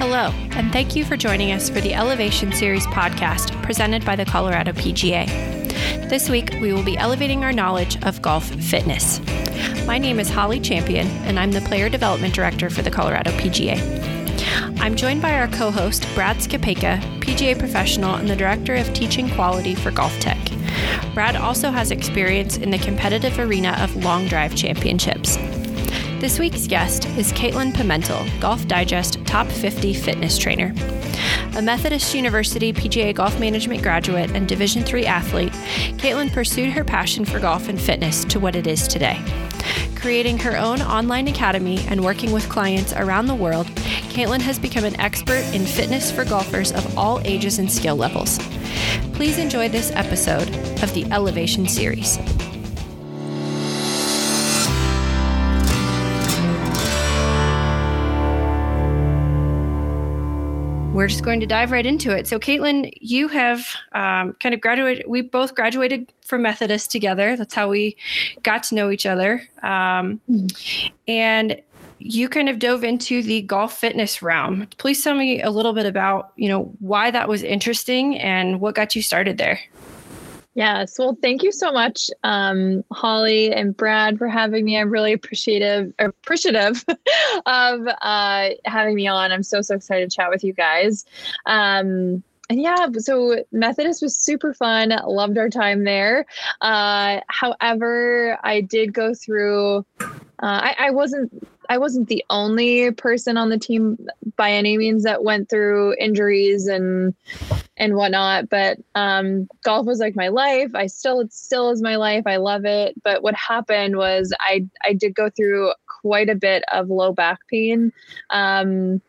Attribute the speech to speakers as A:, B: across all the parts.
A: Hello, and thank you for joining us for the Elevation Series podcast presented by the Colorado PGA. This week, we will be elevating our knowledge of golf fitness. My name is Holly Champion, and I'm the Player Development Director for the Colorado PGA. I'm joined by our co host, Brad Skupaka, PGA professional and the Director of Teaching Quality for GolfTec. Brad also has experience in the competitive arena of long drive championships. This week's guest is Caitlin Pimentel, Golf Digest Top 50 Fitness Trainer. A Methodist University PGA Golf Management graduate and Division III athlete, Caitlin pursued her passion for golf and fitness to what it is today. Creating her own online academy and working with clients around the world, Caitlin has become an expert in fitness for golfers of all ages and skill levels. Please enjoy this episode of the Elevation Series. We're just going to dive right into it. So, Caitlin, you have um, kind of graduated. We both graduated from Methodist together. That's how we got to know each other. Um. And you kind of dove into the golf fitness realm. Please tell me a little bit about, you know, why that was interesting and what got you started there.
B: Yes. Well, thank you so much, um, Holly and Brad, for having me. I'm really appreciative appreciative of uh, having me on. I'm so so excited to chat with you guys. Um, and yeah, so Methodist was super fun. Loved our time there. Uh, however, I did go through. Uh, I, I wasn't I wasn't the only person on the team by any means that went through injuries and and whatnot. But um, golf was like my life. I still it still is my life. I love it. But what happened was I I did go through quite a bit of low back pain. Um,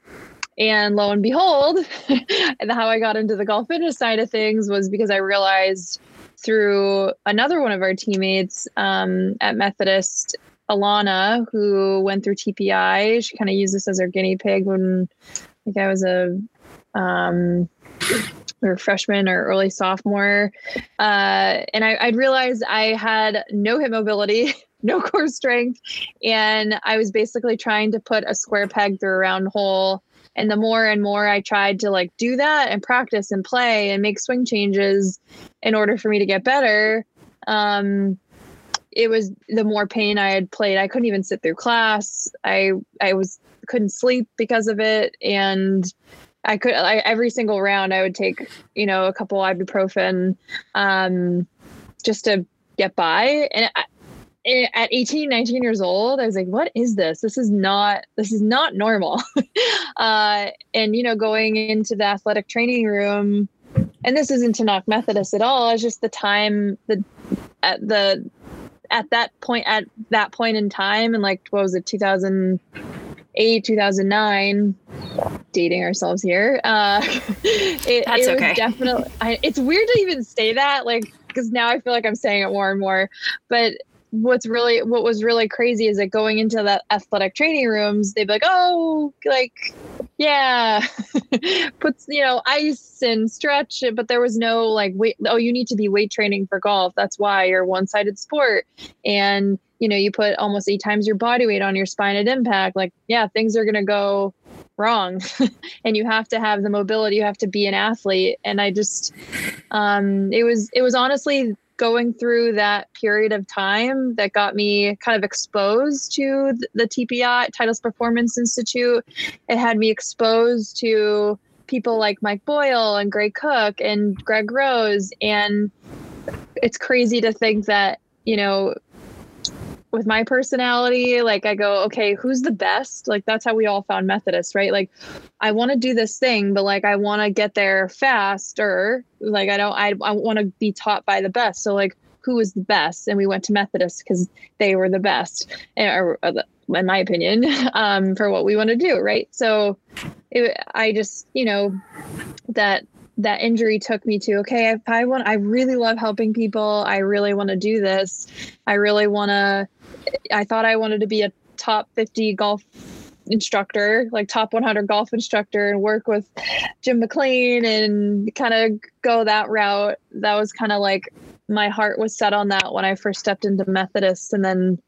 B: and lo and behold, how I got into the golf fitness side of things was because I realized through another one of our teammates um, at Methodist Alana, who went through TPI. She kind of used this as her guinea pig when I think I was a um, or freshman or early sophomore. Uh, and I, I'd realized I had no hip mobility, no core strength, and I was basically trying to put a square peg through a round hole. And the more and more I tried to like do that and practice and play and make swing changes in order for me to get better, um, it was the more pain I had played. I couldn't even sit through class. I I was couldn't sleep because of it, and I could I, every single round I would take you know a couple ibuprofen, um, just to get by. And I, at 18 19 years old i was like what is this this is not this is not normal uh, and you know going into the athletic training room and this isn't to knock methodist at all it's just the time the at the at that point at that point in time and like what was it 2008 2009 dating ourselves here uh it,
A: That's
B: it
A: okay.
B: definitely I, it's weird to even say that like because now i feel like i'm saying it more and more but what's really what was really crazy is that going into the athletic training rooms they'd be like oh like yeah. Puts you know ice and stretch but there was no like wait oh you need to be weight training for golf. That's why you're one-sided sport. And you know you put almost eight times your body weight on your spine at impact like yeah things are going to go wrong. And you have to have the mobility. You have to be an athlete. And i just um it was it was honestly going through that period of time that got me kind of exposed to the TPI, Titleist Performance Institute. It had me exposed to people like Mike Boyle and Gray Cook and Greg Rose. And it's crazy to think that, you know, with my personality, like I go, okay, who's the best? Like that's how we all found Methodist, right? Like I want to do this thing, but like I want to get there faster. Like I don't, I, I want to be taught by the best. So like, who is the best? And we went to Methodist because they were the best, eh, or, or in my opinion, um, for what we want to do, right? So it, I just, you know, that that injury took me to okay if i want i really love helping people i really want to do this i really want to I thought I wanted to be a top 50 golf instructor, like top 100 golf instructor, and work with Jim McLean and kind of go that route. That was kind of like my heart was set on that when I first stepped into Methodist. And then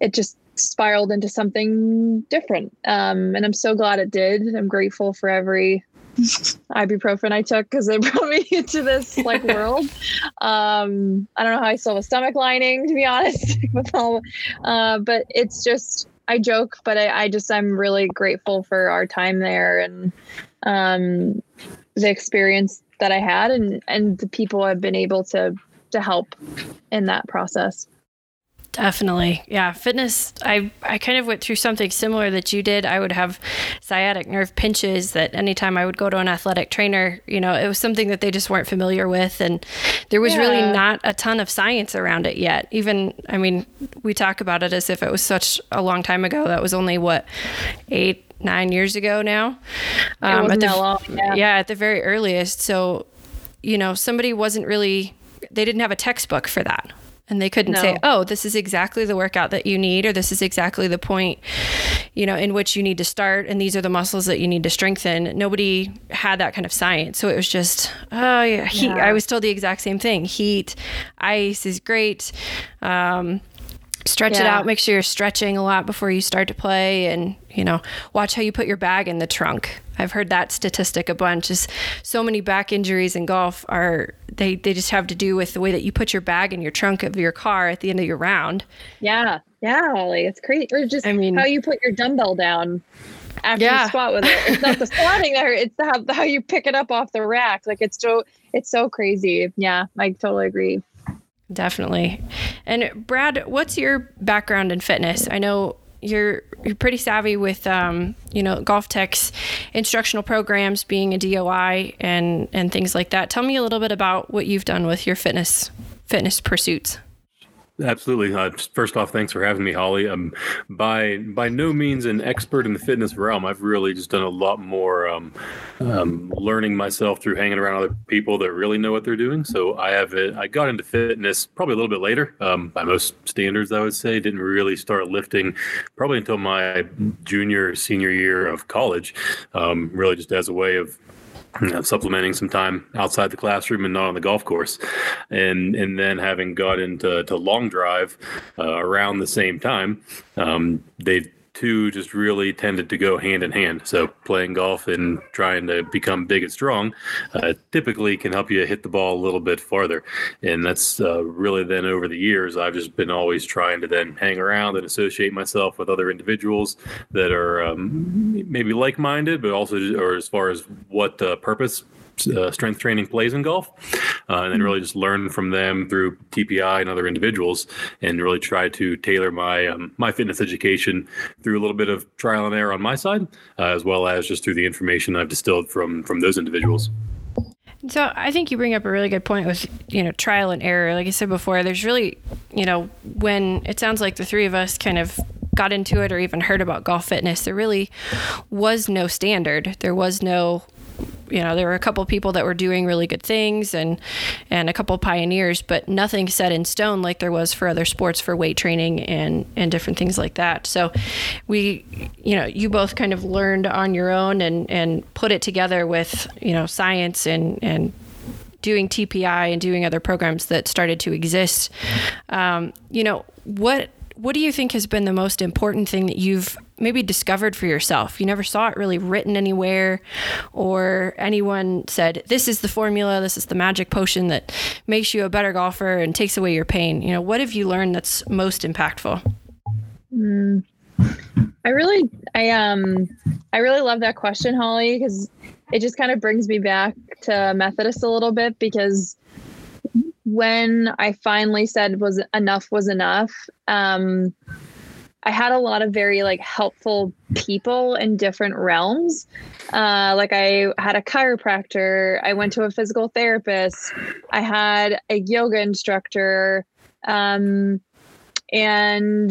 B: it just spiraled into something different. Um, and I'm so glad it did. I'm grateful for every ibuprofen I took because it brought me into this like world. Um, I don't know how I still have a stomach lining to be honest with all, uh, but it's just I joke, but I, I just I'm really grateful for our time there and um, the experience that I had and and the people I've been able to to help in that process.
A: Definitely. Yeah. Fitness, I, I kind of went through something similar that you did. I would have sciatic nerve pinches that anytime I would go to an athletic trainer, you know, it was something that they just weren't familiar with. And there was yeah. really not a ton of science around it yet. Even, I mean, we talk about it as if it was such a long time ago. That was only what, eight, nine years ago now.
B: Um,
A: at the,
B: long, yeah.
A: yeah, at the very earliest. So, you know, somebody wasn't really, they didn't have a textbook for that and they couldn't no. say oh this is exactly the workout that you need or this is exactly the point you know in which you need to start and these are the muscles that you need to strengthen nobody had that kind of science so it was just oh yeah, heat. Yeah. i was told the exact same thing heat ice is great um, stretch yeah. it out make sure you're stretching a lot before you start to play and you know watch how you put your bag in the trunk. I've heard that statistic a bunch is so many back injuries in golf are they they just have to do with the way that you put your bag in your trunk of your car at the end of your round.
B: Yeah. Yeah like it's crazy. Or just i mean how you put your dumbbell down after yeah. you squat with it. It's not the squatting there it's how, how you pick it up off the rack. Like it's so it's so crazy. Yeah i totally agree
A: Definitely. And Brad, what's your background in fitness? I know you're you're pretty savvy with um, you know GolfTec's instructional programs, being a DOI and and things like that. Tell me a little bit about what you've done with your fitness fitness pursuits.
C: Absolutely. Uh, first off, thanks for having me, Holly. I'm by by no means an expert in the fitness realm. I've really just done a lot more um, um, learning myself through hanging around other people that really know what they're doing. So I have it. I got into fitness probably a little bit later, um, by most standards. I would say didn't really start lifting probably until my junior senior year of college. Um, really, just as a way of you know, supplementing some time outside the classroom and not on the golf course, and and then having got into to long drive uh, around the same time, um, they two just really tended to go hand in hand. So playing golf and trying to become big and strong uh, typically can help you hit the ball a little bit farther. And that's uh, really then over the years, I've just been always trying to then hang around and associate myself with other individuals that are um, maybe like-minded, but also, or as far as what uh, purpose uh, strength training plays in golf, uh, and then really just learn from them through TPI and other individuals, and really try to tailor my um, my fitness education through a little bit of trial and error on my side, uh, as well as just through the information I've distilled from from those individuals.
A: So I think you bring up a really good point with you know trial and error. Like I said before, there's really you know when it sounds like the three of us kind of got into it or even heard about golf fitness, there really was no standard. There was no you know there were a couple people that were doing really good things and and a couple pioneers but nothing set in stone like there was for other sports for weight training and and different things like that. So we you know you both kind of learned on your own and and put it together with you know science and and doing TPI and doing other programs that started to exist. Um, you know what what do you think has been the most important thing that you've maybe discovered for yourself? You never saw it really written anywhere, or anyone said, This is the formula, this is the magic potion that makes you a better golfer and takes away your pain. You know, what have you learned that's most impactful?
B: Mm, I really, I, um, I really love that question, Holly, because it just kind of brings me back to Methodist a little bit because when I finally said was enough was enough, um, I had a lot of very like helpful people in different realms. Uh, like I had a chiropractor, I went to a physical therapist, I had a yoga instructor, um, and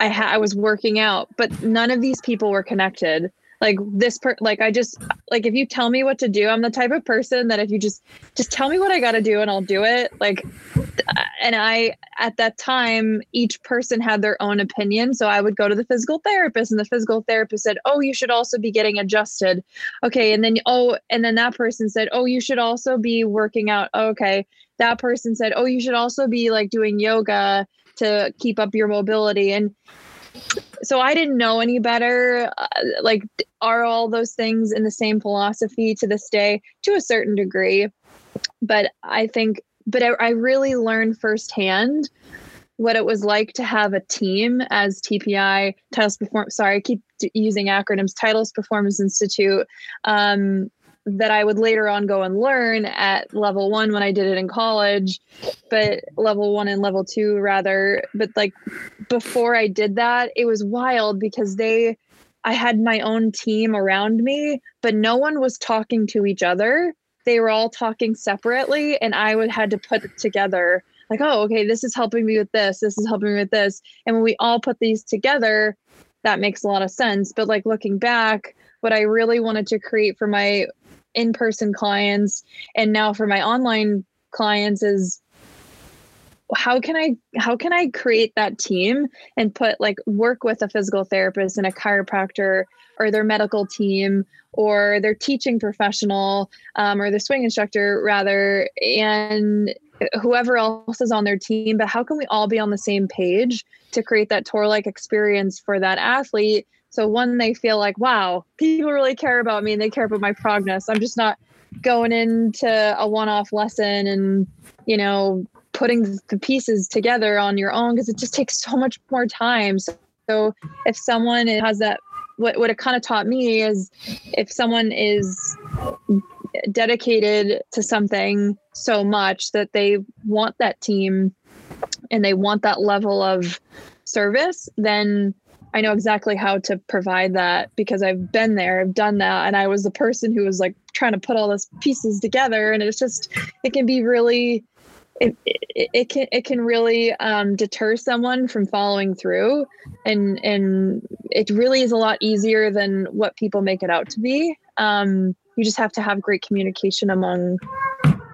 B: I had I was working out, but none of these people were connected like this per like i just like if you tell me what to do i'm the type of person that if you just just tell me what i got to do and i'll do it. Like uh, and i at that time each person had their own opinion. So i would go to the physical therapist and the physical therapist said oh you should also be getting adjusted. Okay and then oh and then that person said oh you should also be working out. Okay that person said oh you should also be like doing yoga to keep up your mobility. And so I didn't know any better. Uh, like, are all those things in the same philosophy to this day to a certain degree? But I think, but I, I really learned firsthand what it was like to have a team as TPI Titleist perform. Sorry, I keep using acronyms. Titleist Performance Institute. Um, that I would later on go and learn at level one when I did it in college, but level one and level two rather. But like before I did that, it was wild because they, I had my own team around me, but no one was talking to each other. They were all talking separately, and I would had to put it together. Like, oh, okay, this is helping me with this. This is helping me with this. And when we all put these together, that makes a lot of sense. But like looking back, what I really wanted to create for my in-person clients. And now for my online clients is how can i how can i create that team and put like work with a physical therapist and a chiropractor or their medical team or their teaching professional um, or the swing instructor rather and whoever else is on their team. But how can we all be on the same page to create that tour like experience for that athlete so one, they feel like, wow, people really care about me and they care about my progress. I'm just not going into a one-off lesson and you know putting the pieces together on your own because it just takes so much more time. So, if someone has that, what what it kind of taught me is if someone is dedicated to something so much that they want that team and they want that level of service, then I know exactly how to provide that because I've been there, I've done that, and I was the person who was like trying to put all those pieces together, and it's just it can be really. It, it, it can it can really um, deter someone from following through and and it really is a lot easier than what people make it out to be um, you just have to have great communication among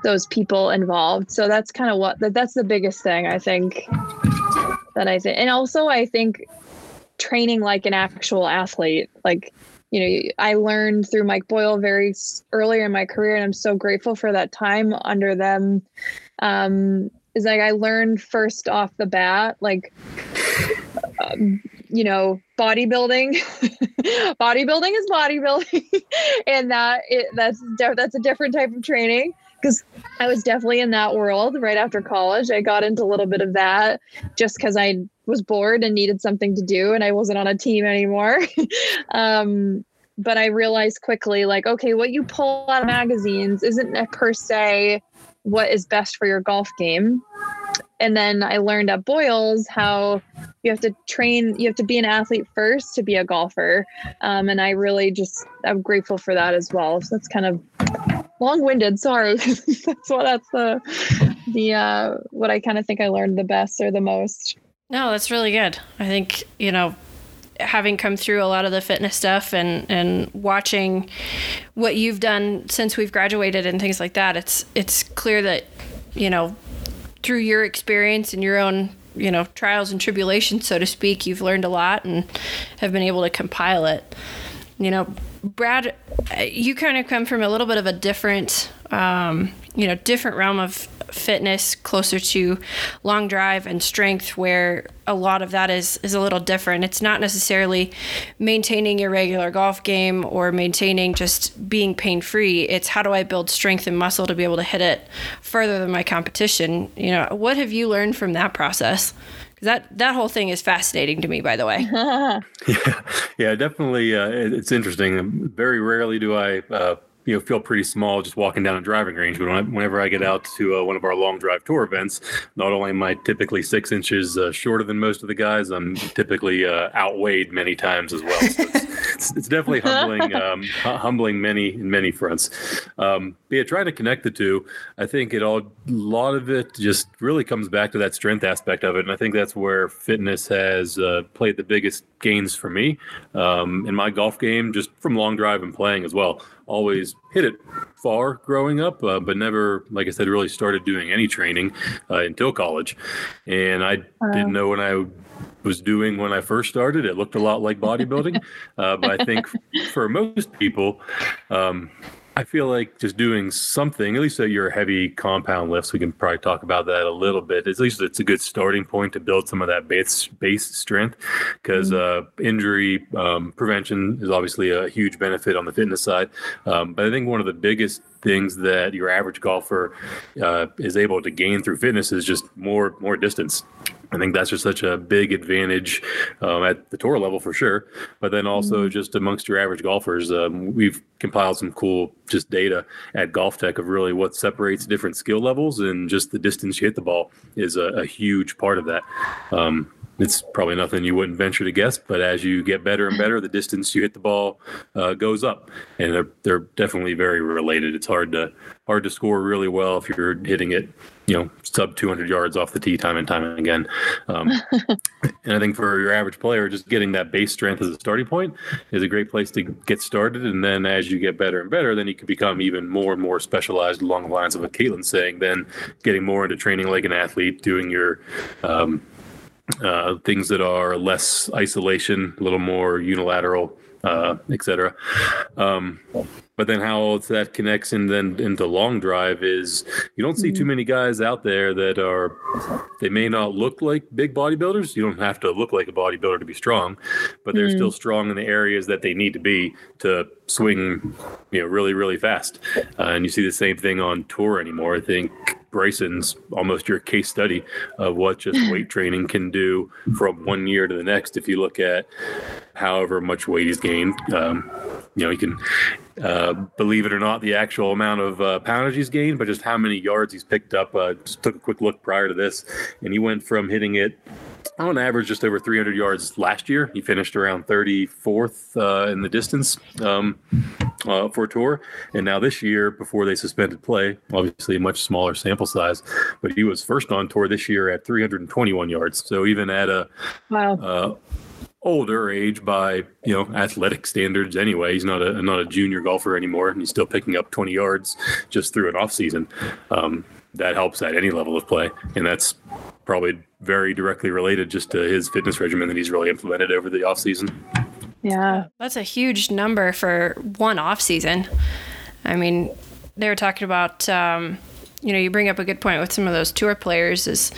B: those people involved so that's kind of what that, that's the biggest thing i think that i think and also i think training like an actual athlete. Like, you know, I learned through Mike Boyle very early in my career, and I'm so grateful for that time under them. Um, is like I learned first off the bat, like, um, you know, bodybuilding. bodybuilding is bodybuilding, and that it, that's that's a different type of training because I was definitely in that world right after college. I got into a little bit of that just because I was bored and needed something to do and I wasn't on a team anymore. um, but I realized quickly, like, okay, what you pull out of magazines isn't per se what is best for your golf game. And then I learned at Boyles how you have to train, you have to be an athlete first to be a golfer. Um, and I really just, I'm grateful for that as well. So that's kind of long-winded sorry that's what that's the the uh what i kind of think i learned the best or the most
A: no that's really good. I think you know having come through a lot of the fitness stuff and and watching what you've done since we've graduated and things like that it's it's clear that you know through your experience and your own you know trials and tribulations so to speak you've learned a lot and have been able to compile it. You know Brad, you kind of come from a little bit of a different, um, you know, different realm of fitness, closer to long drive and strength, where a lot of that is is a little different. It's not necessarily maintaining your regular golf game or maintaining just being pain free. It's how do I build strength and muscle to be able to hit it further than my competition. You know, what have you learned from that process? that that whole thing is fascinating to me by the way
C: yeah yeah definitely uh, it's interesting very rarely do i uh, you know feel pretty small just walking down a driving range. But whenever I get out to uh, one of our long drive tour events, not only am I typically six inches uh, shorter than most of the guys, I'm typically uh, outweighed many times as well. So it's, it's, it's, definitely humbling, um, humbling many in many fronts. Um, but yeah, trying to connect the two, I think it all a lot of it just really comes back to that strength aspect of it, and I think that's where fitness has uh, played the biggest gains for me um, in my golf game, just from long drive and playing as well always hit it far growing up, uh, but never, like I said, really started doing any training uh, until college. And I uh, didn't know when I was doing when I first started. It looked a lot like bodybuilding, uh, but I think for most people, um, I feel like just doing something, at least at your heavy compound lifts, we can probably talk about that a little bit. At least it's a good starting point to build some of that base base strength, because mm-hmm. uh, injury um, prevention is obviously a huge benefit on the fitness side. Um, but I think one of the biggest things that your average golfer uh, is able to gain through fitness is just more more distance. I think that's just such a big advantage um, at the tour level for sure. But then also mm-hmm. just amongst your average golfers, um, we've compiled some cool just data at GolfTec of really what separates different skill levels and just the distance you hit the ball is a, a huge part of that. Um, it's probably nothing you wouldn't venture to guess, but as you get better and better, the distance you hit the ball uh, goes up, and they're they're definitely very related. It's hard to hard to score really well if you're hitting it, you know, sub 200 yards off the tee time and time again. Um, and I think for your average player, just getting that base strength as a starting point is a great place to get started. And then as you get better and better, then you can become even more and more specialized along the lines of what Caitlin's saying. Then getting more into training like an athlete, doing your um, uh, things that are less isolation, a little more unilateral, uh, etc. Um, but then how that connects in then into long drive is you don't see too mm-hmm. many guys out there that are they may not look like big bodybuilders. You don't have to look like a bodybuilder to be strong, but they're mm. still strong in the areas that they need to be to swing, you know, really really fast. Uh, and you see the same thing on tour anymore. I think Bryson's almost your case study of what just weight training can do from one year to the next. If you look at however much weight he's gained, um, you know, he can uh, believe it or not, the actual amount of uh, poundage he's gained, but just how many yards he's picked up. Uh, just took a quick look prior to this, and he went from hitting it on average just over 300 yards last year. He finished around 34th uh, in the distance um, uh, for tour, and now this year, before they suspended play, obviously a much smaller sample size, but he was first on tour this year at 321 yards. So even at a wow. uh, older age by you know athletic standards anyway he's not a not a junior golfer anymore and he's still picking up 20 yards just through an off season um, that helps at any level of play and that's probably very directly related just to his fitness regimen that he's really implemented over the off season
B: yeah.
A: That's a huge number for one off season. I mean they were talking about um, you know you bring up a good point with some of those tour players is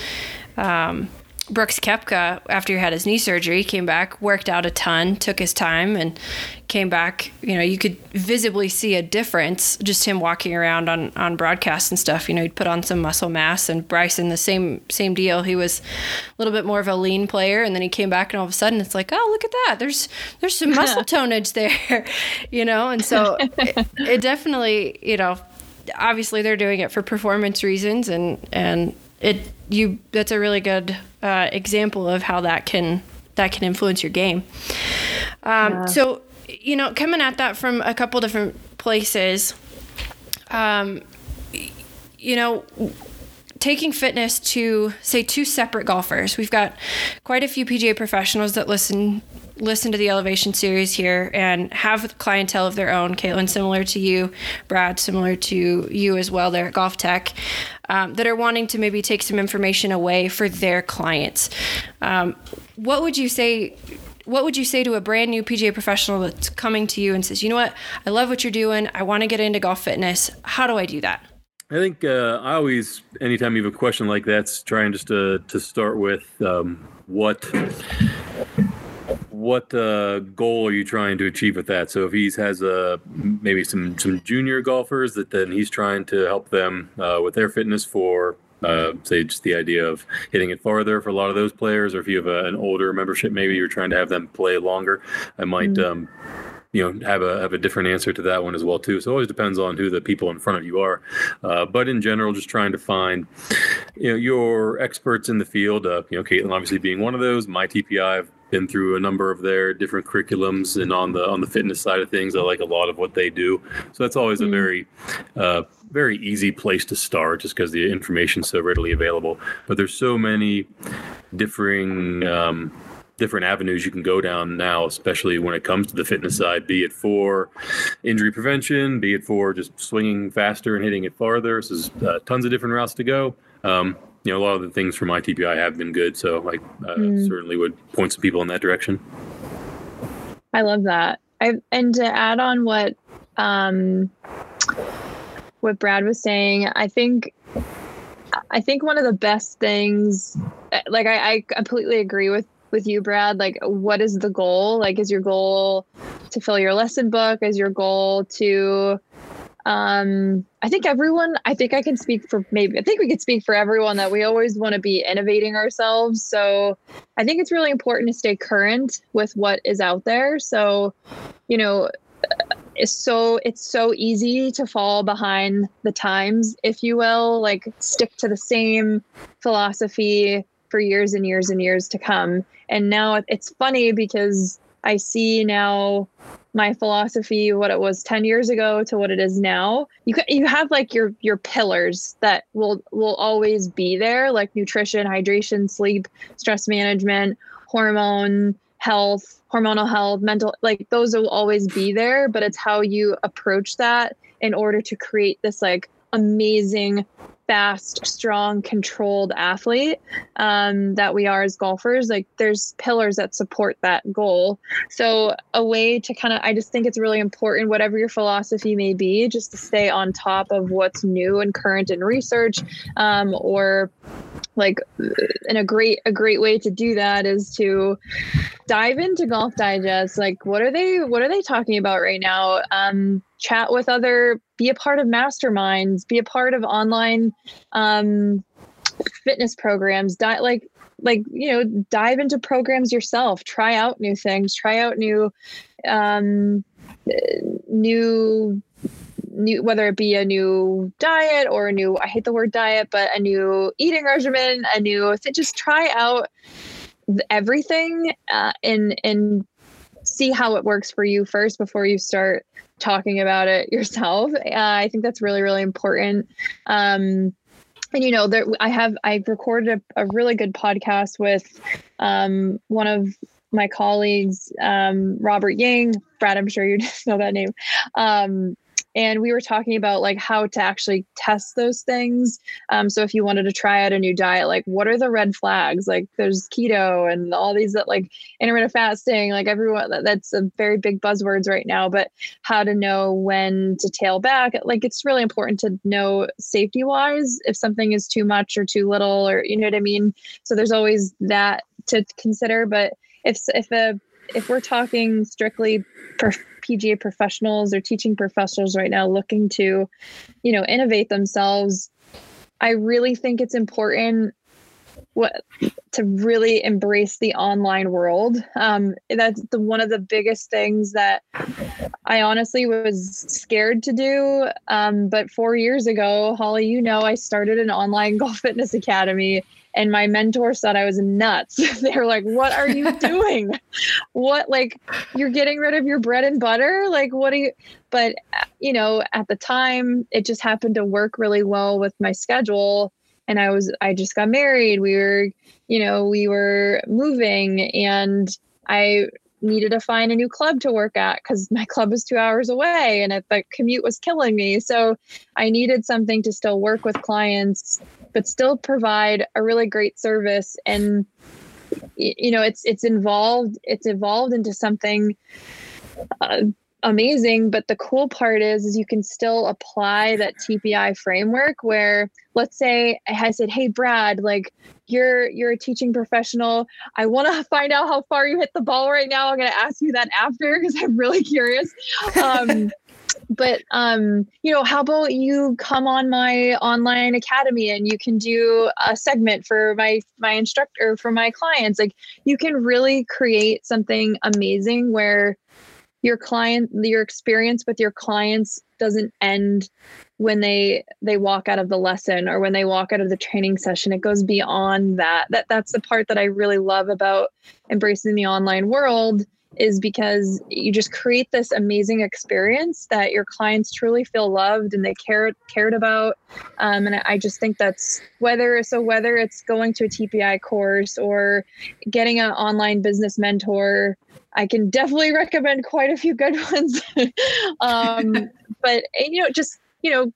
A: um, Brooks Koepka, after he had his knee surgery, came back, worked out a ton, took his time, and came back. You know, you could visibly see a difference just him walking around on on broadcast and stuff. You know, he'd put on some muscle mass, and Bryson the same same deal. He was a little bit more of a lean player, and then he came back, and all of a sudden it's like, oh, look at that. There's there's some muscle tonage there, you know. And so it, it definitely, you know, obviously they're doing it for performance reasons, and and it you that's a really good uh, example of how that can that can influence your game. Um, yeah. So you know, coming at that from a couple different places, um, you know, taking fitness to say two separate golfers. We've got quite a few PGA professionals that listen listen to the elevation series here and have clientele of their own. Caitlin, similar to you, Brad, similar to you as well there at GolfTec, um, that are wanting to maybe take some information away for their clients. Um, what would you say? What would you say to a brand new PGA professional that's coming to you and says, "You know what? I love what you're doing. I want to get into golf fitness. How do I do that?"
C: I think uh, I always, anytime you have a question like that, trying just to to start with um, what what uh, goal are you trying to achieve with that? So if he has a uh, maybe some some junior golfers that then he's trying to help them uh, with their fitness for uh, say just the idea of hitting it farther for a lot of those players, or if you have a, an older membership, maybe you're trying to have them play longer. I might. Mm-hmm. Um, you know have a have a different answer to that one as well too so it always depends on who the people in front of you are uh, but in general just trying to find you know your experts in the field uh, you know caitlin obviously being one of those my tpi i've been through a number of their different curriculums and on the on the fitness side of things i like a lot of what they do. So that's always mm-hmm. a very uh, very easy place to start just because the information's so readily available. But there's so many differing um, different avenues you can go down now especially when it comes to the fitness side be it for injury prevention be it for just swinging faster and hitting it farther. So there's uh, tons of different routes to go. Um, you know, a lot of the things from ITPI have been good. So I uh, mm. certainly would point some people in that direction.
B: I love that. I and to add on what um, what Brad was saying. I think I think one of the best things, like I, I completely agree with with you, Brad. Like, what is the goal? Like, is your goal to fill your lesson book? Is your goal to um i think everyone i think i can speak for maybe i think we could speak for everyone that we always want to be innovating ourselves. So i think it's really important to stay current with what is out there. So you know it's so it's so easy to fall behind the times if you will like stick to the same philosophy for years and years and years to come. And now it's funny because i see now my philosophy what it was 10 years ago to what it is now. You you have like your your pillars that will will always be there like nutrition hydration sleep stress management hormone health hormonal health mental like those will always be there but it's how you approach that in order to create this like amazing fast, strong, controlled athlete um, that we are as golfers, like there's pillars that support that goal. So, a way to kind of, I just think it's really important, whatever your philosophy may be, just to stay on top of what's new and current in research um, or like and a great a great way to do that is to dive into golf digest like what are they what are they talking about right now um chat with other be a part of masterminds be a part of online um fitness programs di- like like you know dive into programs yourself try out new things try out new um new new whether it be a new diet or a new I hate the word diet, but a new eating regimen, a new just try out everything uh, and and see how it works for you first before you start talking about it yourself. Uh, I think that's really really important. Um, and you know there i have i recorded a, a really good podcast with um, one of my colleagues um, robert yang brad i'm sure you know that name um, and we were talking about like how to actually test those things. Um, so if you wanted to try out a new diet like what are the red flags? Like there's keto and all these that like intermittent fasting like everyone that, that's a very big buzzwords right now but how to know when to tail back like it's really important to know safety wise if something is too much or too little or you know what i mean? So there's always that to consider but if if a if we're talking strictly per PGA professionals or teaching professionals right now looking to, you know, innovate themselves, I really think it's important what to really embrace the online world. Um, that's the one of the biggest things that I honestly was scared to do. Um, but four years ago, Holly, you know, I started an online golf fitness academy and my mentors thought I was nuts. they were like, "What are you doing? what like you're getting rid of your bread and butter? Like what are you?" But uh, you know, at the time, it just happened to work really well with my schedule and I was I just got married. We were, you know, we were moving and I needed to find a new club to work at because my club was two hours away and it, the commute was killing me. So I needed something to still work with clients, but still provide a really great service. And you know, it's it's involved. It's evolved into something. Uh, amazing but the cool part is is you can still apply that tpi framework where let's say i said hey brad like you're you're a teaching professional i want to find out how far you hit the ball right now i'm going to ask you that after because i'm really curious um, but um you know how about you come on my online academy and you can do a segment for my my instructor for my clients? Like you can really create something amazing where your client your experience with your clients doesn't end when they they walk out of the lesson or when they walk out of the training session. It goes beyond that. That that's the part that i really love about embracing the online world is because you just create this amazing experience that your clients truly feel loved and they care cared about um, and i just think that's whether so whether it's going to a tpi course or getting an online business mentor I can definitely recommend quite a few good ones. um, but you know, just you know,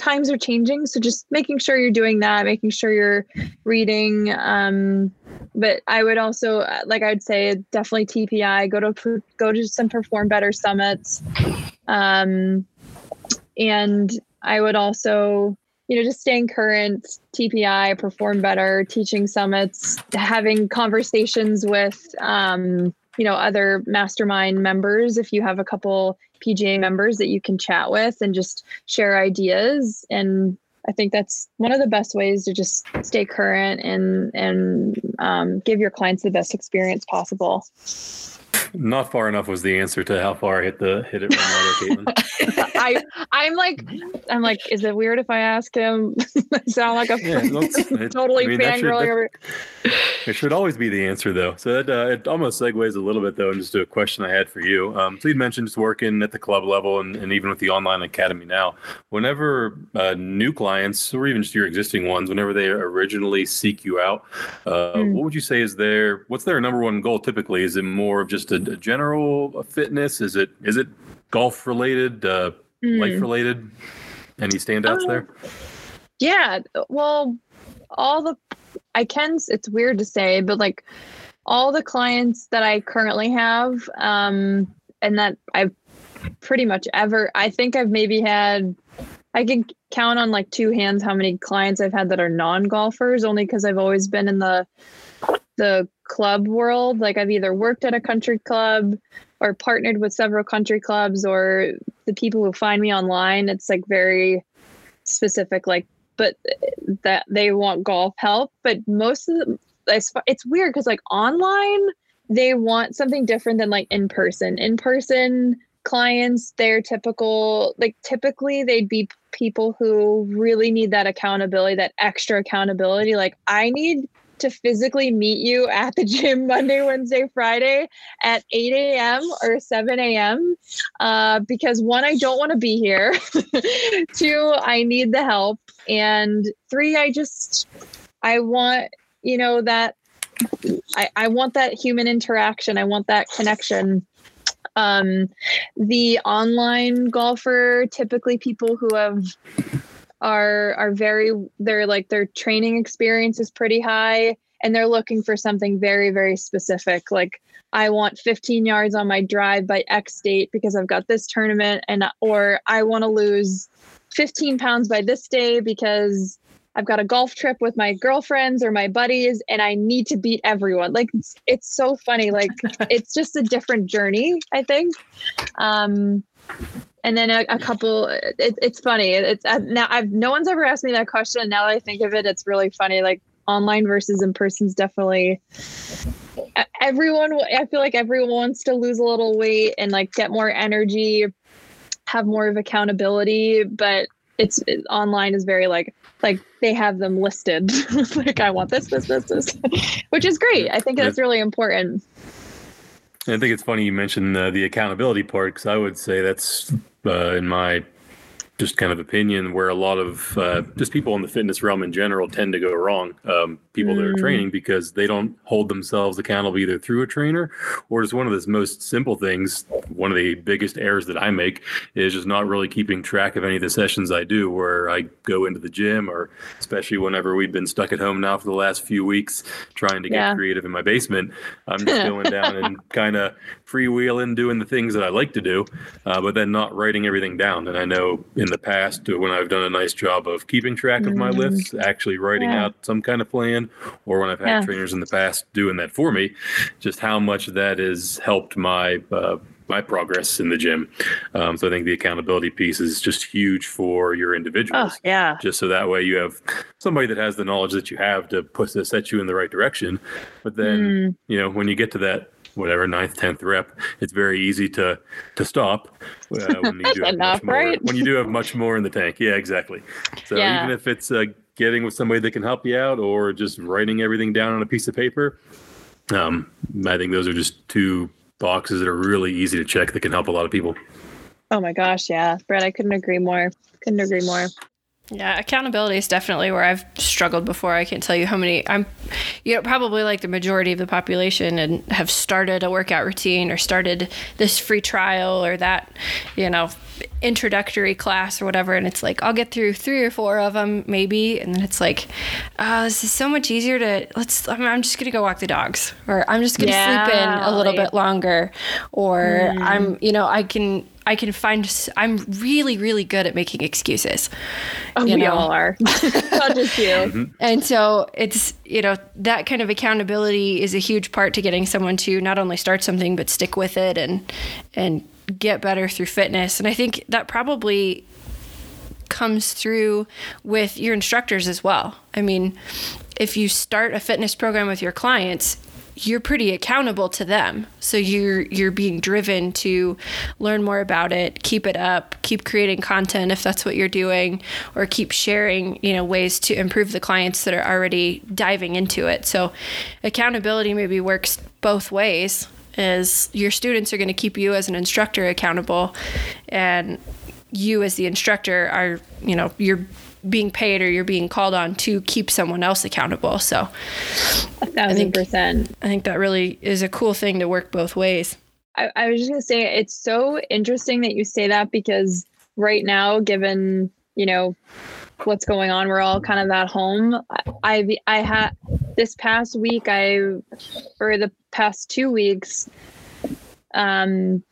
B: times are changing, so just making sure you're doing that, making sure you're reading. Um, but I would also, uh, like I'd say, definitely TPI. Go to go to some Perform Better summits, um, and I would also, you know, just staying current, TPI, perform better, teaching summits, having conversations with, um, you know, other mastermind members. If you have a couple PGA members that you can chat with and just share ideas and I think that's one of the best ways to just stay current and and um, give your clients the best experience possible.
C: Not far enough was the answer to how far I hit the hit it from
B: Caitlin. I I'm like I'm like, is it weird if I ask him? I sound like a yeah, totally I mean, fangirling over.
C: It should always be the answer though. So that uh, it almost segues a little bit though, and just to a question I had for you. Um, so you mentioned just working at the club level and, and even with the online academy now. Whenever uh, new clients or even just your existing ones, whenever they originally seek you out, uh, mm. what would you say is their what's their number one goal? Typically, is it more of just a a general fitness? Is it is it golf related, uh, mm. life related? Any standouts uh, there?
B: Yeah, well, all the I can. It's weird to say, but like all the clients that I currently have, um, and that I've pretty much ever. I think I've maybe had. I can count on like two hands how many clients I've had that are non golfers, only because I've always been in the the club world. Like I've either worked at a country club or partnered with several country clubs or the people who find me online, it's like very specific, like, but that they want golf help. But most of them, it's, weird because like online, they want something different than like in person. In person, clients, they're typical, like typically they'd be people who really need that accountability, that extra accountability. Like, I need to physically meet you at the gym Monday, Wednesday, Friday at 8 a.m. or 7 a.m. Uh, because one, I don't want to be here. Two, I need the help. And three, I just, I want, you know, that I, I want that human interaction. I want that connection. Um, the online golfer, typically people who have are are very they're like their training experience is pretty high and they're looking for something very very specific like i want 15 yards on my drive by x date because i've got this tournament and or i want to lose 15 pounds by this day because I've got a golf trip with my girlfriends or my buddies and I need to beat everyone. Like it's, it's so funny. Like it's just a different journey, I think. Um and then a, a couple it, it's funny. It's uh, now i've no one's ever asked me that question. Now that i think of it it's really funny. Like online versus in person is definitely everyone i feel like everyone wants to lose a little weight and like get more energy have more of accountability. But it's it, online is very like like they have them listed. Like i want this this this this. Which is great. I think that's really important.
C: I think it's funny you mentioned uh, the accountability part because I would say that's uh, in my just kind of opinion where a lot of uh, just people in the fitness realm in general tend to go wrong. Um, people mm. that are mm. training because they don't hold themselves accountable either through a trainer or just one of the most simple things. One of the biggest errors that I make is just not really keeping track of any of the sessions I do where I go into the gym or especially whenever we've been stuck at home now for the last few weeks trying to get yeah. creative in my basement. I'm just going down and kind of freewheeling, doing the things that I like to do, uh, but then not writing everything down. And I know in the past when I've done a nice job of keeping track of my mm. lifts, actually writing yeah. out some kind of plan, or when I've had yeah. trainers in the past doing that for me, just how much that has helped my uh, my progress in the gym. Um, so I think the accountability piece is just huge for your individuals.
B: Oh, yeah.
C: Just so that way you have somebody that has the knowledge that you have to put to set you in the right direction. But then, mm. you know, when you get to that whatever ninth, tenth rep, it's very easy to to stop uh, when you do have enough, more, right? when you do have much more in the tank. Yeah, exactly. So yeah. even if it's uh, getting with somebody that can help you out, or just writing everything down on a piece of paper, um, I think those are just two boxes that are really easy to check that can help a lot of people.
B: Oh my gosh, yeah, Brett, I couldn't agree more. Couldn't agree more.
A: Yeah, accountability is definitely where I've struggled before. I can't tell you how many I'm, you know, probably like the majority of the population and have started a workout routine or started this free trial or that, you know, introductory class or whatever and it's like i'll get through three or four of them maybe and then it's like oh this is so much easier to let's i'm, I'm just gonna go walk the dogs or i'm just gonna
B: Yeah,
A: sleep in a little
B: like-
A: bit longer or
B: Hmm.
A: i'm you know i can i can find I'm really really good at making excuses
B: Oh,
A: you
B: we
A: know.
B: all are. Not just you.
A: and so it's, you know, that kind of accountability is a huge part to getting someone to not only start something but stick with it and and get better through fitness. And I think that probably comes through with your instructors as well. I mean, if you start a fitness program with your clients, you're pretty accountable to them. So you're you're being driven to learn more about it, keep it up, keep creating content if that's what you're doing, or keep sharing, you know, ways to improve the clients that are already diving into it. So accountability maybe works both ways. Is your students are going to keep you as an instructor accountable and you as the instructor are, you know, you're being paid or you're being called on to keep someone else accountable. So
B: A thousand percent.
A: I think that really is a cool thing to work both ways.
B: I, I was just gonna say it's so interesting that you say that because right now, given you know what's going on, we're all kind of at home. I've, I had this past week, I for the past two weeks, um,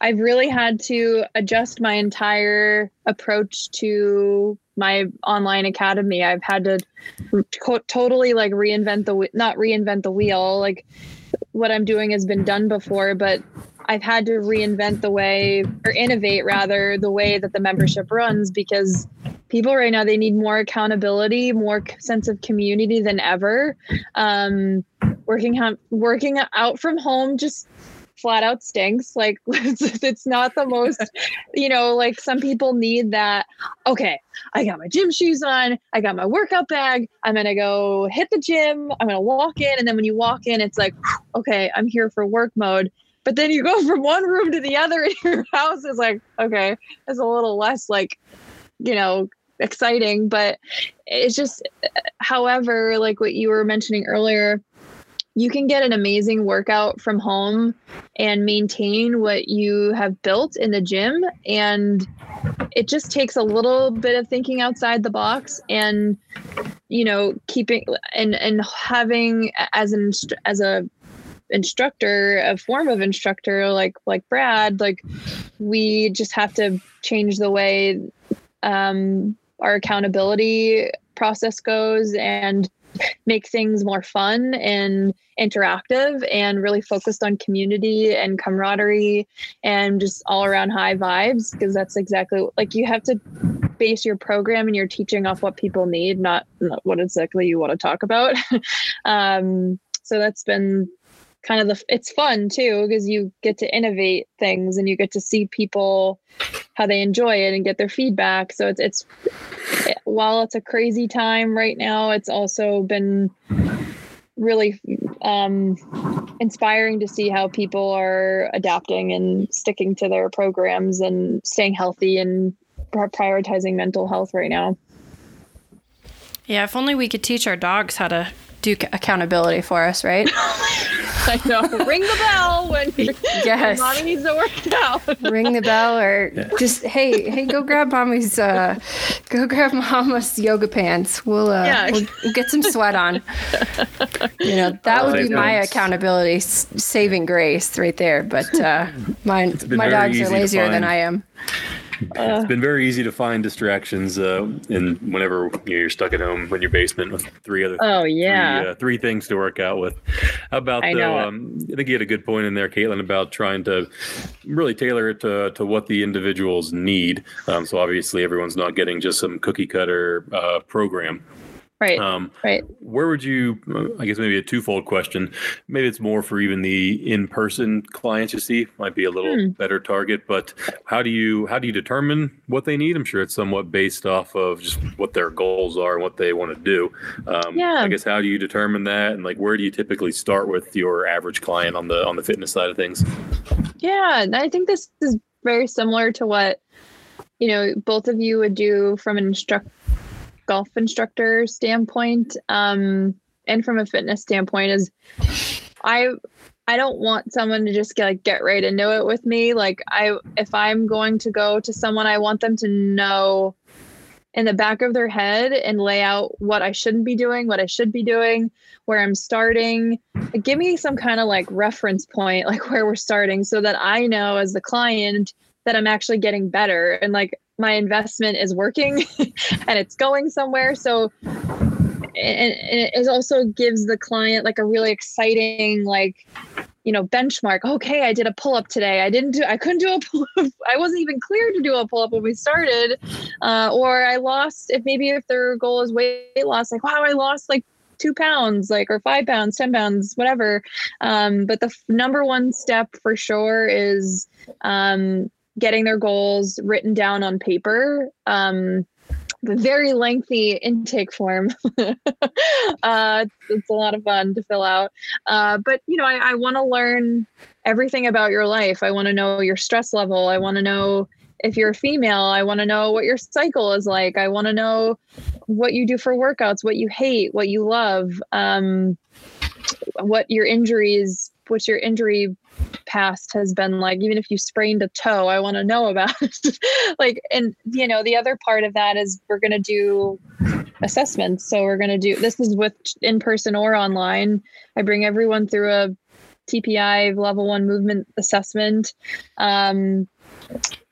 B: I've really had to adjust my entire approach to my online academy. I've had to co- totally like reinvent the not reinvent the wheel like what I'm doing has been done before, but I've had to reinvent the way or innovate rather the way that the membership runs because people right now they need more accountability, more sense of community than ever. Um, working hum- working out from home just flat out stinks. Like it's, it's not the most, you know, like some people need that. Okay, I got my gym shoes on. I got my workout bag. I'm going to go hit the gym. I'm going to walk in. And then when you walk in, it's like, okay, I'm here for work mode. But then you go from one room to the other in your house. It's like, okay, it's a little less like, you know, exciting. But it's just, however, like what you were mentioning earlier, you can get an amazing workout from home and maintain what you have built in the gym. And it just takes a little bit of thinking outside the box and you know keeping and and having as an as a instructor a form of instructor like like brad like we just have to change the way um our accountability process goes and make things more fun and interactive and really focused on community and camaraderie and just all around high vibes because that's exactly like you have to base your program and your teaching off what people need not, what exactly you want to talk about. Um, so that's been kind of the it's fun too because you get to innovate things and you get to see people how they enjoy it and get their feedback. So it's it's while it's a crazy time right now it's also been really um, inspiring to see how people are adapting and sticking to their programs and staying healthy and prioritizing mental health right now.
A: Yeah, if only we could teach our dogs how to do accountability for us, right?
B: I know. Ring the bell when your
A: Yes.
B: mommy needs to work out.
A: Ring the bell or just hey, hey, go grab mommy's uh go grab mama's yoga pants. We'll uh
B: Yeah.
A: we'll, we'll get some sweat on. You know, that would be my
C: Nice.
A: accountability s- saving grace right there, but uh mine
C: been
A: my dogs are lazier than. I am.
C: it's been very easy to find distractions uh, in whenever you know, you're stuck at home in your basement with three other
B: Oh
C: three,
B: yeah.
C: uh, three things to work out with. How about
B: I know.
C: Um, I think you had a good point in there, Caitlin, about trying to really tailor it to, to what the individuals need. Um, so obviously, everyone's not getting just some cookie cutter uh, program.
B: Right.
C: Um,
B: right.
C: where would you? I guess maybe a twofold question. Maybe it's more for even the in-person clients you see might be a little
B: Hmm.
C: better target. But how do you how do you determine what they need? I'm sure it's somewhat based off of just what their goals are and what they want to do. Um,
B: Yeah.
C: I guess how do you determine that, and like where do you typically start with your average client on the on the fitness side of things?
B: Yeah, I think this is very similar to what you know both of you would do from an instruct golf instructor standpoint, um, and from a fitness standpoint. Is I I don't want someone to just get, like get right into it with me. Like I if I'm going to go to someone, I want them to know in the back of their head and lay out what I shouldn't be doing, what I should be doing, where I'm starting. Give me some kind of like reference point, like where we're starting, so that I know as the client that I'm actually getting better and like my investment is working and it's going somewhere. So, and, and it also gives the client like a really exciting, like, you know, benchmark. Okay, I did a pull up today. I didn't do, I couldn't do a pull up. I wasn't even clear to do a pull up when we started. Uh, or I lost, if maybe if their goal is weight loss, like, wow, I lost like two pounds, like, or five pounds, 10 pounds, whatever. Um, but the f- number one step for sure is um, getting their goals written down on paper. Um, the very lengthy intake form. uh, it's a lot of fun to fill out. Uh, but you know, I, I want to learn everything about your life. I want to know your stress level. I want to know if you're a female. I want to know what your cycle is like. I want to know what you do for workouts, what you hate, what you love, um, what your injuries, what's your injury past has been like even if you sprained a toe i want to know about like and you know the other part of that is we're going to do assessments. So we're going to do this is with in person or online. I bring everyone through a tpi level one movement assessment. Um,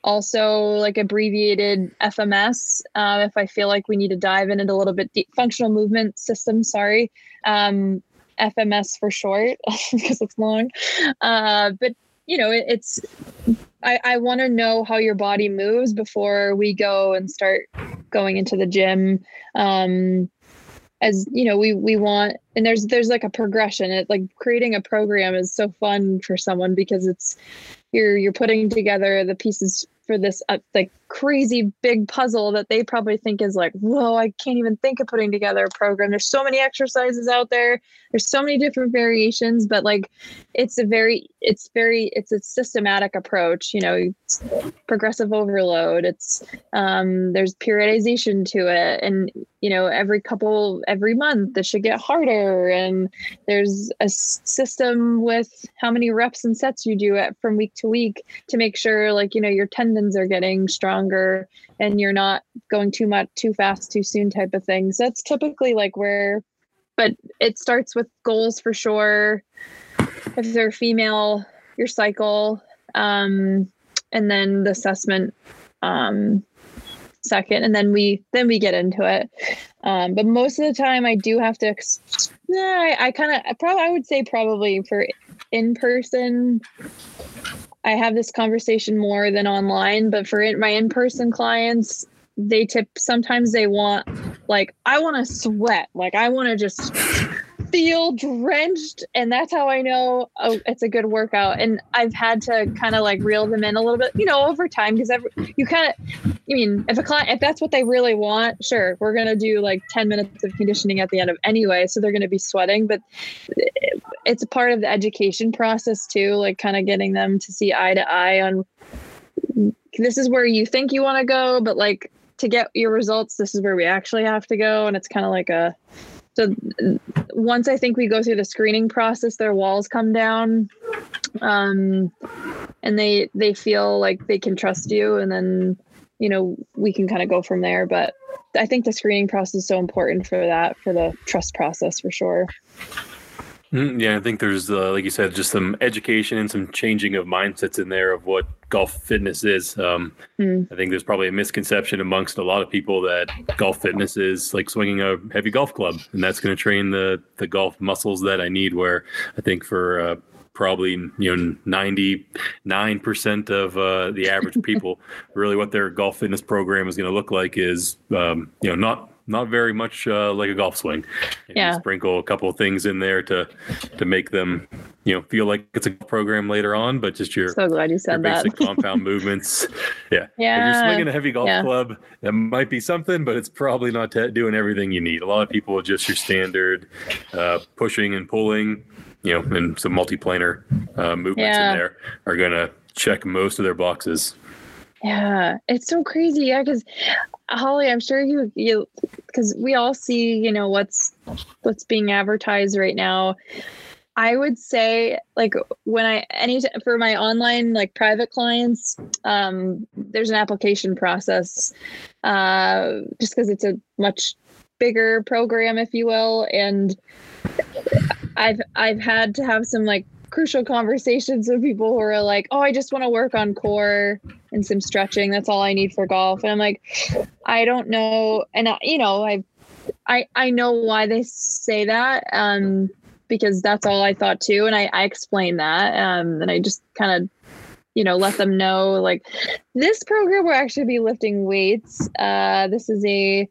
B: also like abbreviated fms uh, if i feel like we need to dive in into a little bit deep functional movement system sorry. Um, FMS for short because it's long. Uh, but you know, it, it's I, I want to know how your body moves before we go and start going into the gym. Um, as you know, we we want and there's there's like a progression. It like creating a program is so fun for someone because it's you're you're putting together the pieces for this like crazy big puzzle that they probably think is like whoa i can't even think of putting together a program. There's so many exercises out there. There's so many different variations but like it's a very it's very it's a systematic approach you know progressive overload. It's um there's periodization to it. And you know every couple every month it should get harder. And there's a system with how many reps and sets you do it from week to week to make sure like you know your tendons are getting stronger and you're not going too much too fast too soon type of things that's typically like where but it starts with goals for sure. If they're female your cycle um and then the assessment um second and then we then we get into it. Um but most of the time i do have to yeah, i, I kind of probably i would say probably for in person I have this conversation more than online, but for my in-person clients, they tip sometimes they want like I want to sweat, like I want to just feel drenched and that's how I know oh it's a good workout. And I've had to kind of like reel them in a little bit, you know, over time because you kind of I mean, if a client if that's what they really want, sure, we're going to do like 10 minutes of conditioning at the end of anyway, so they're going to be sweating, but it's a part of the education process too, like kind of getting them to see eye to eye on this is where you think you want to go, but like to get your results, this is where we actually have to go. And it's kind of like a so once I think we go through the screening process, their walls come down, um, and they they feel like they can trust you, and then you know we can kind of go from there. But I think the screening process is so important for that for the trust process for sure.
C: Mm, yeah, I think there's, uh, like you said, just some education and some changing of mindsets in there of what golf fitness is. Um, mm. I think there's probably a misconception amongst a lot of people that golf fitness is like swinging a heavy golf club, and that's going to train the the golf muscles that I need. Where I think for uh, probably you know 99% of uh, the average people really what their golf fitness program is going to look like is um, you know not not very much uh, like a golf swing. And yeah. sprinkle a couple of things in there to to make them, you know, feel like it's a program later on, but just your
B: so glad you said
C: that. basic compound movements. Yeah. Yeah. If you're swinging a heavy golf yeah. club, that might be something, but it's probably not t- doing everything you need. A lot of people are just your standard uh, pushing and pulling, you know, and some multiplanar uh, movements yeah. in there are going to check most of their boxes.
B: Yeah, it's so crazy. Yeah, because Holly, I'm sure you you because we all see you know what's what's being advertised right now, I would say like when I any for my online like private clients, um, there's an application process, uh, just because it's a much bigger program, if you will, and I've I've had to have some like crucial conversations with people who are like, "Oh, I just want to work on core and some stretching. That's all I need for golf." And I'm like, I don't know, and I, you know, I I I know why they say that. Um, because that's all I thought too. And I, I explained that. Um, and I just kind of, you know, let them know like this program will actually be lifting weights. Uh, this is a,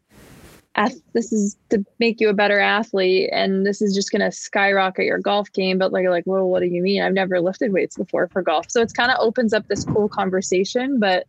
B: this is to make you a better athlete and this is just going to skyrocket your golf game but like like well what do you mean i've never lifted weights before for golf so it's kind of opens up this cool conversation but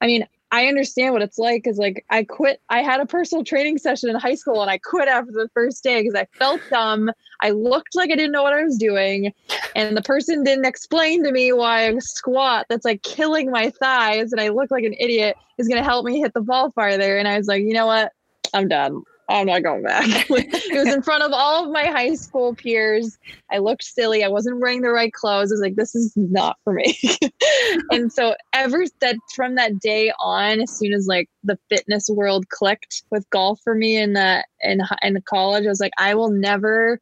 B: i mean I understand what it's like because like I quit. I had a personal training session in high school and I quit after the first day because I felt dumb. I looked like I didn't know what I was doing, and the person didn't explain to me why a squat that's like killing my thighs and I look like an idiot is going to help me hit the ball farther. And I was like, you know what? I'm done. I'm not going back. it was in front of all of my high school peers. I looked silly. I wasn't wearing the right clothes. I was like, this is not for me. and so ever that from that day on, as soon as like the fitness world clicked with golf for me in that in in college, I was like, I will never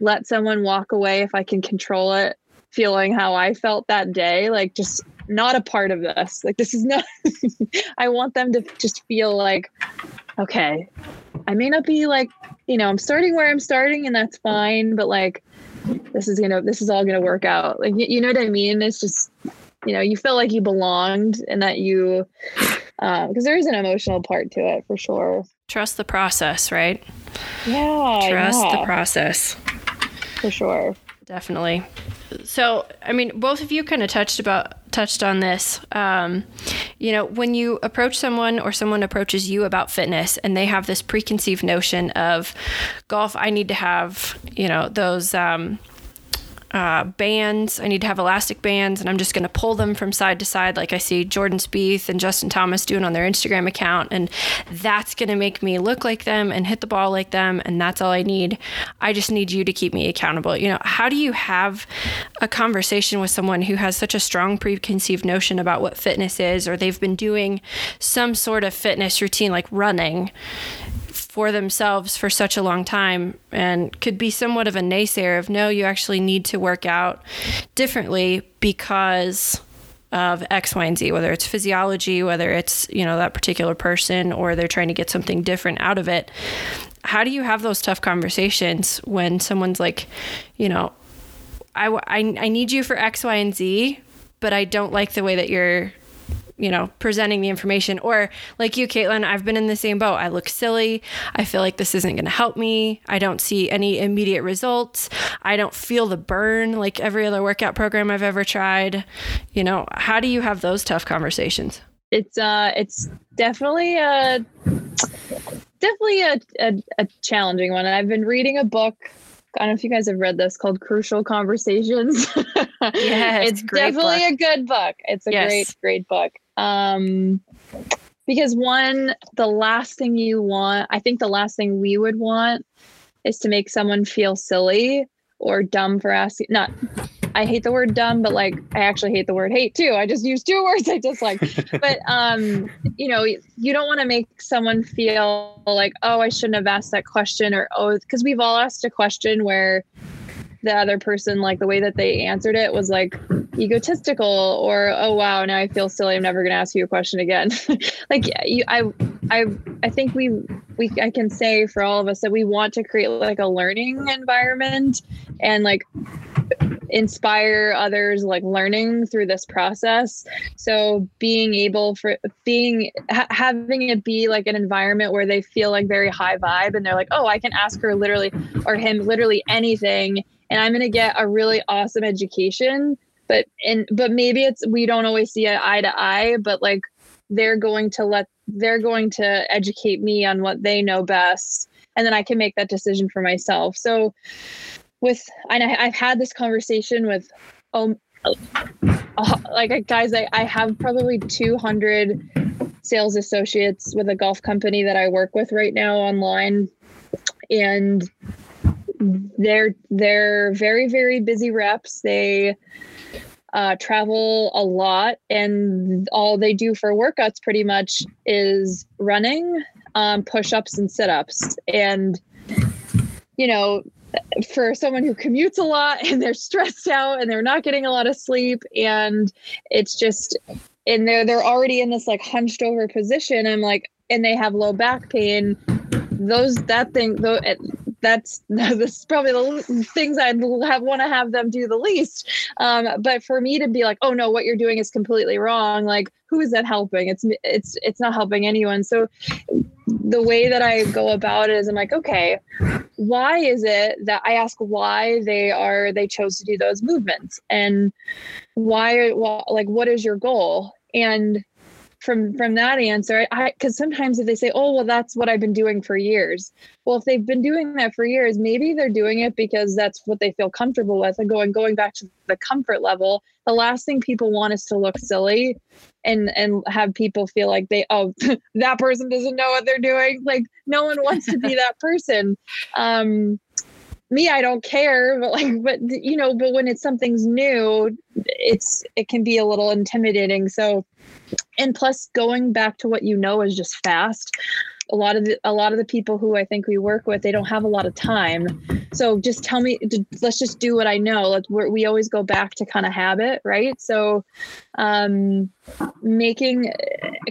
B: let someone walk away if I can control it, feeling how I felt that day. Like just not a part of this. Like this is not I want them to just feel like okay, I may not be like, you know, I'm starting where I'm starting and that's fine, but like this is gonna this is all gonna work out. Like you, you know what I mean? It's just you know, you feel like you belonged and that you because um, there is an emotional part to it for sure.
A: Trust the process, right?
B: Yeah.
A: Trust
B: yeah.
A: the process.
B: For sure.
A: Definitely. So, I mean, both of you kind of touched about touched on this. Um, you know, when you approach someone or someone approaches you about fitness and they have this preconceived notion of golf, I need to have, you know, those. Um, uh, bands. I need to have elastic bands, and I'm just going to pull them from side to side, like I see Jordan Spieth and Justin Thomas doing on their Instagram account, and that's going to make me look like them and hit the ball like them, and that's all I need. I just need you to keep me accountable. You know, how do you have a conversation with someone who has such a strong preconceived notion about what fitness is, or they've been doing some sort of fitness routine like running? For themselves for such a long time and could be somewhat of a naysayer of no, you actually need to work out differently because of X, Y, and Z, whether it's physiology, whether it's, you know, that particular person or they're trying to get something different out of it. How do you have those tough conversations when someone's like, you know, I, I, I need you for X, Y, and Z, but I don't like the way that you're you know, presenting the information. Or like you, Caitlin, I've been in the same boat. I look silly. I feel like this isn't going to help me. I don't see any immediate results. I don't feel the burn like every other workout program I've ever tried. You know, how do you have those tough conversations?
B: It's uh, it's definitely a definitely a, a, a challenging one. I've been reading a book I don't know if you guys have read this called Crucial Conversations.
A: yeah,
B: it's, it's definitely
A: book.
B: a good book. It's a yes. great, great book. Um, because one, the last thing you want, I think the last thing we would want is to make someone feel silly or dumb for asking. Not, I hate the word dumb, but like I actually hate the word hate too. I just use two words I dislike. but um, you know, you don't want to make someone feel like, oh, I shouldn't have asked that question, or oh, because we've all asked a question where the other person like the way that they answered it was like egotistical or oh wow now i feel silly. I'm never going to ask you a question again. Like you, i i i think we we i can say for all of us that we want to create like a learning environment and like inspire others like learning through this process. So being able for being ha- having it be like an environment where they feel like very high vibe and they're like oh i can ask her literally or him literally anything and i'm going to get a really awesome education but and but maybe it's we don't always see it eye to eye but like they're going to let they're going to educate me on what they know best and then i can make that decision for myself. So with and I, have had this conversation with um like guys I, I have probably 200 sales associates with a golf company that i work with right now online and they're they're very very busy reps. They uh, travel a lot, and all they do for workouts pretty much is running, um, push ups, and sit ups. And you know, for someone who commutes a lot and they're stressed out and they're not getting a lot of sleep, and it's just and they're they're already in this like hunched over position. I'm like, and they have low back pain. Those that thing though that's that's probably the things I'd have want to have them do the least. Um, but for me to be like, oh no, what you're doing is completely wrong. Like, who is that helping? It's it's it's not helping anyone. So the way that I go about it is I'm like, okay, why is it that I ask why they are they chose to do those movements and why well, like what is your goal? And from from that answer i because sometimes if they say oh well that's what i've been doing for years. Well if they've been doing that for years maybe they're doing it because that's what they feel comfortable with. And going going back to the comfort level the last thing people want is to look silly and and have people feel like they oh that person doesn't know what they're doing. Like no one wants to be that person. Um me i don't care but like but you know but when it's something's new it's it can be a little intimidating so and plus going back to what you know is just fast a lot of the a lot of the people who I think we work with, they don't have a lot of time. So just tell me, let's just do what I know. Let's we always go back to kind of habit, right? So, um, making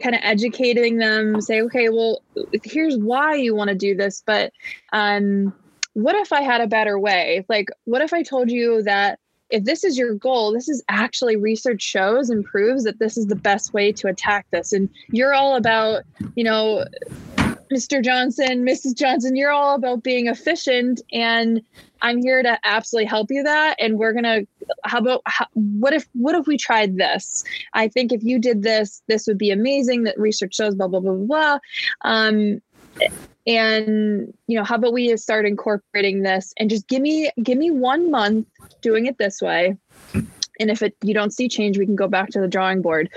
B: kind of educating them, say, okay, well, here's why you want to do this, but um, what if I had a better way? Like, what if I told you that if this is your goal, this is actually research shows and proves that this is the best way to attack this. And you're all about, you know, Mr. Johnson, Mrs. Johnson, you're all about being efficient. And I'm here to absolutely help you that. And we're going to, how about, how, what if, what if we tried this? I think if you did this, this would be amazing that research shows, blah, blah, blah, blah. Um, and you know how about we start incorporating this and just give me give me one month doing it this way. And if it you don't see change we can go back to the drawing board.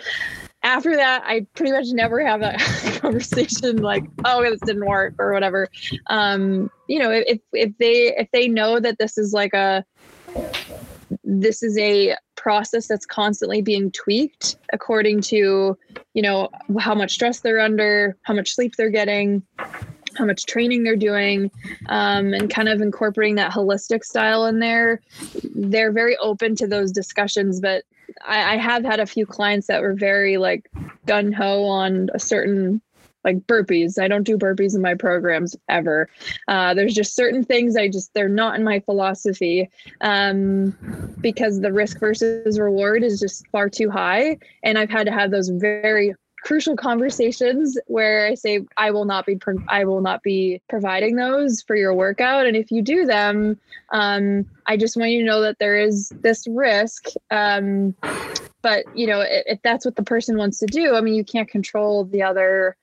B: After that i pretty much never have that conversation like oh this didn't work or whatever. Um you know if if they if they know that this is like a this is a process that's constantly being tweaked according to you know how much stress they're under how much sleep they're getting how much training they're doing um, and kind of incorporating that holistic style in there they're very open to those discussions but I, I have had a few clients that were very like gun-ho on a certain like burpees. I don't do burpees in my programs ever. Uh, there's just certain things I just they're not in my philosophy um, because the risk versus reward is just far too high, and I've had to have those very crucial conversations where I say I will not be pro- I will not be providing those for your workout, and if you do them, um, I just want you to know that there is this risk. Um, but you know, if, if that's what the person wants to do, I mean, you can't control the other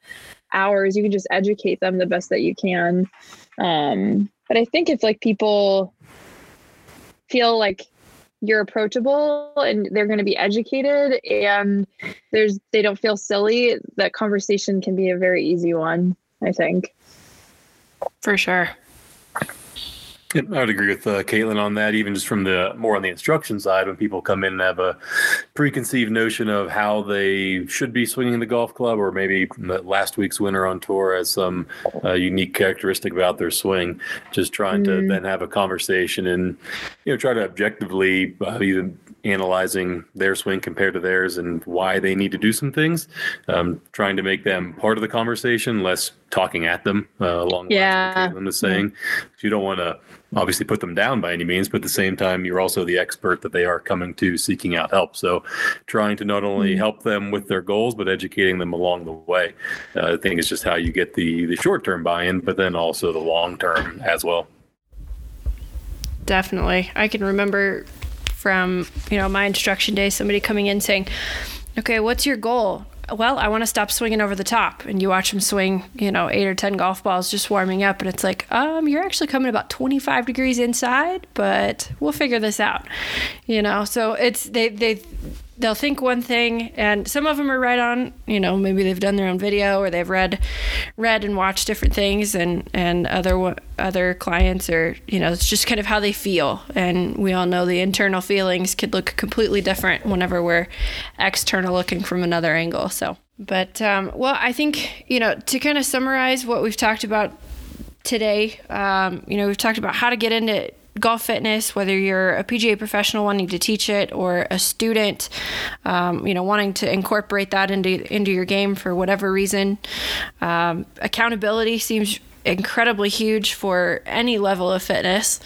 B: hours. You can just educate them the best that you can. Um, but I think if like people feel like you're approachable and they're going to be educated and there's they don't feel silly that conversation can be a very easy one i think.
A: For sure
C: I would agree with uh, Caitlin on that, even just from the more on the instruction side, when people come in and have a preconceived notion of how they should be swinging the golf club, or maybe last week's winner on tour has some uh, unique characteristic about their swing, just trying mm-hmm. to then have a conversation and you know try to objectively uh, even analyzing their swing compared to theirs and why they need to do some things, um, trying to make them part of the conversation, less talking at them uh, along
B: yeah.
C: the lines of Caitlin is saying. You don't want to obviously put them down by any means, but at the same time, you're also the expert that they are coming to seeking out help. So, trying to not only mm-hmm. help them with their goals, but educating them along the way. Uh, I think is just how you get the the short term buy in, but then also the long term as well.
A: Definitely, I can remember from you know my instruction day somebody coming in saying, "Okay, what's your goal?" Well, I want to stop swinging over the top. And you watch them swing, you know, eight or 10 golf balls just warming up. And it's like, um, you're actually coming about 25 degrees inside, but we'll figure this out, you know? So it's, they, they, they'll think one thing and some of them are right on you know maybe they've done their own video or they've read read and watched different things and and other other clients are you know it's just kind of how they feel. And we all know the internal feelings could look completely different whenever we're external looking from another angle so. But um, well i think you know to kind of summarize what we've talked about today um, you know we've talked about how to get into golf fitness, whether you're a PGA professional wanting to teach it or a student, um, you know, wanting to incorporate that into into your game for whatever reason. Um, accountability seems incredibly huge for any level of fitness.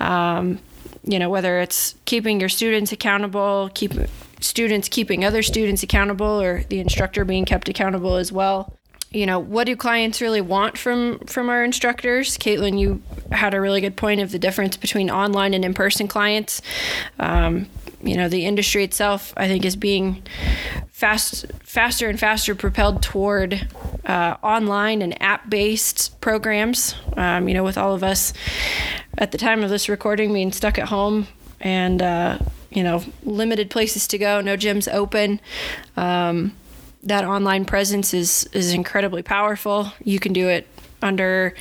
A: Um, you know, whether it's keeping your students accountable, keep students keeping other students accountable, or the instructor being kept accountable as well you know what do clients really want from from our instructors? Caitlin you had a really good point of the difference between online and in-person clients. Um, you know the industry itself i think is being fast faster and faster propelled toward uh, online and app-based programs. Um, you know with all of us at the time of this recording being stuck at home and uh, you know limited places to go no gyms open um, that online presence is is incredibly powerful. You can do it under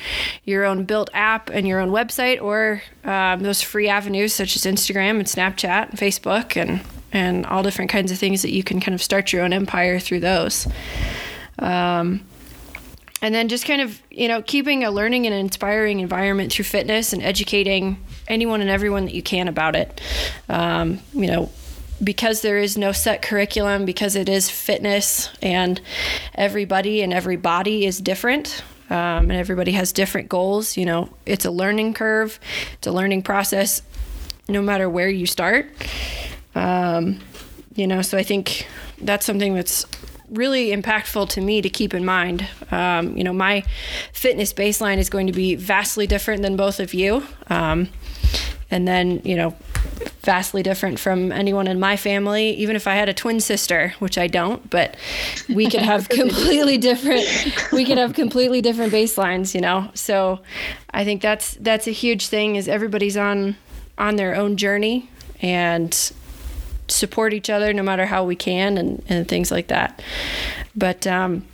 A: your own built app and your own website, or um, those free avenues such as Instagram and Snapchat and Facebook and and all different kinds of things that you can kind of start your own empire through those. Um, and then just kind of you know keeping a learning and inspiring environment through fitness and educating anyone and everyone that you can about it. Um, you know, because there is no set curriculum, because it is fitness and everybody and every body is different. Um, and everybody has different goals. You know, it's a learning curve, it's a learning process, no matter where you start. Um, you know, so I think that's something that's really impactful to me to keep in mind. Um, you know, my fitness baseline is going to be vastly different than both of you. Um, and then, you know, vastly different from anyone in my family, even if I had a twin sister, which I don't, but we could have completely different we could have completely different baselines, you know. So I think that's that's a huge thing is everybody's on on their own journey and support each other no matter how we can and, and things like that. But um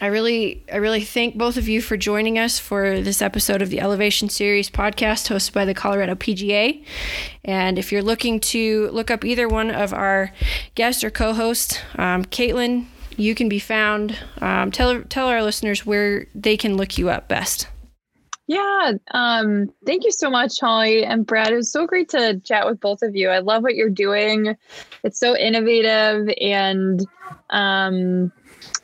A: I really, I really thank both of you for joining us for this episode of the Elevation Series podcast hosted by the Colorado PGA. And if you're looking to look up either one of our guests or co-hosts, um, Caitlin, you can be found. Um, tell tell our listeners where they can look you up best.
B: Yeah, um, thank you so much, Holly and Brad. It was so great to chat with both of you. I love what you're doing. It's so innovative and um,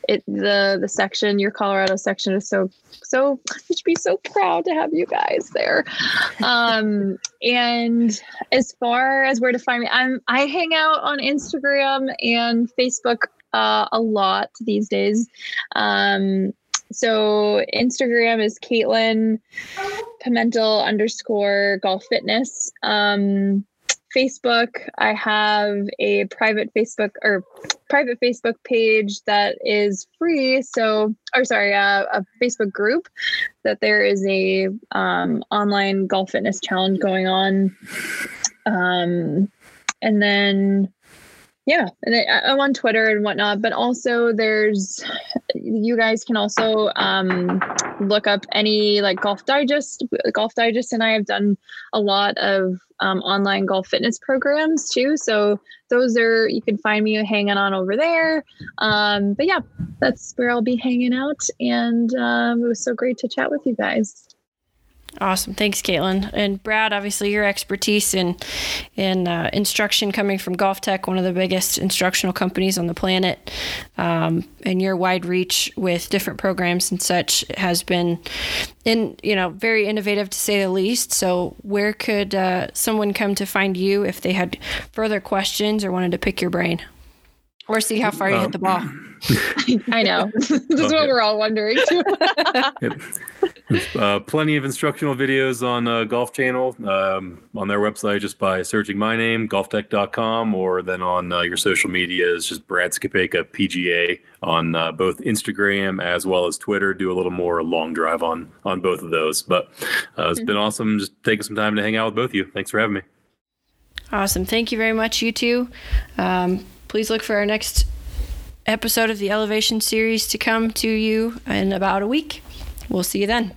B: it the the section your colorado section is so so you should be so proud to have you guys there. Um and as far as where to find me i'm i hang out on instagram and facebook uh, a lot these days. Um so instagram is caitlin pimentel underscore golf fitness. Um Facebook, I have a private Facebook or private Facebook page that is free. So, or sorry, uh, a Facebook group that there is a um, online golf fitness challenge going on. Um, and then yeah and I, am on twitter and whatnot but also there's you guys can also um, look up any like golf digest golf digest and i have done a lot of um, online golf fitness programs too. So those are you can find me hanging on over there. Um, but yeah that's where i'll be hanging out and um, it was so great to chat with you guys
A: Awesome, thanks, Caitlin and Brad. Obviously, your expertise in in uh, instruction coming from GolfTec, one of the biggest instructional companies on the planet, um, and your wide reach with different programs and such has been, in you know, very innovative to say the least. So, where could uh, someone come to find you if they had further questions or wanted to pick your brain, or see how far you hit the ball?
B: I know. this is what we're all wondering too.
C: yep. Uh, plenty of instructional videos on uh, Golf Channel um, on their website just by searching my name, golftec.com, or then on uh, your social media is just Brad Skupaka PGA on uh, both Instagram as well as Twitter. Do a little more long drive on on both of those. But uh, it's mm-hmm. been awesome just taking some time to hang out with both of you. Thanks for having me.
A: Awesome. Thank you very much, you two. Um, please look for our next episode of the Elevation series to come to you in about a week. We'll see you then.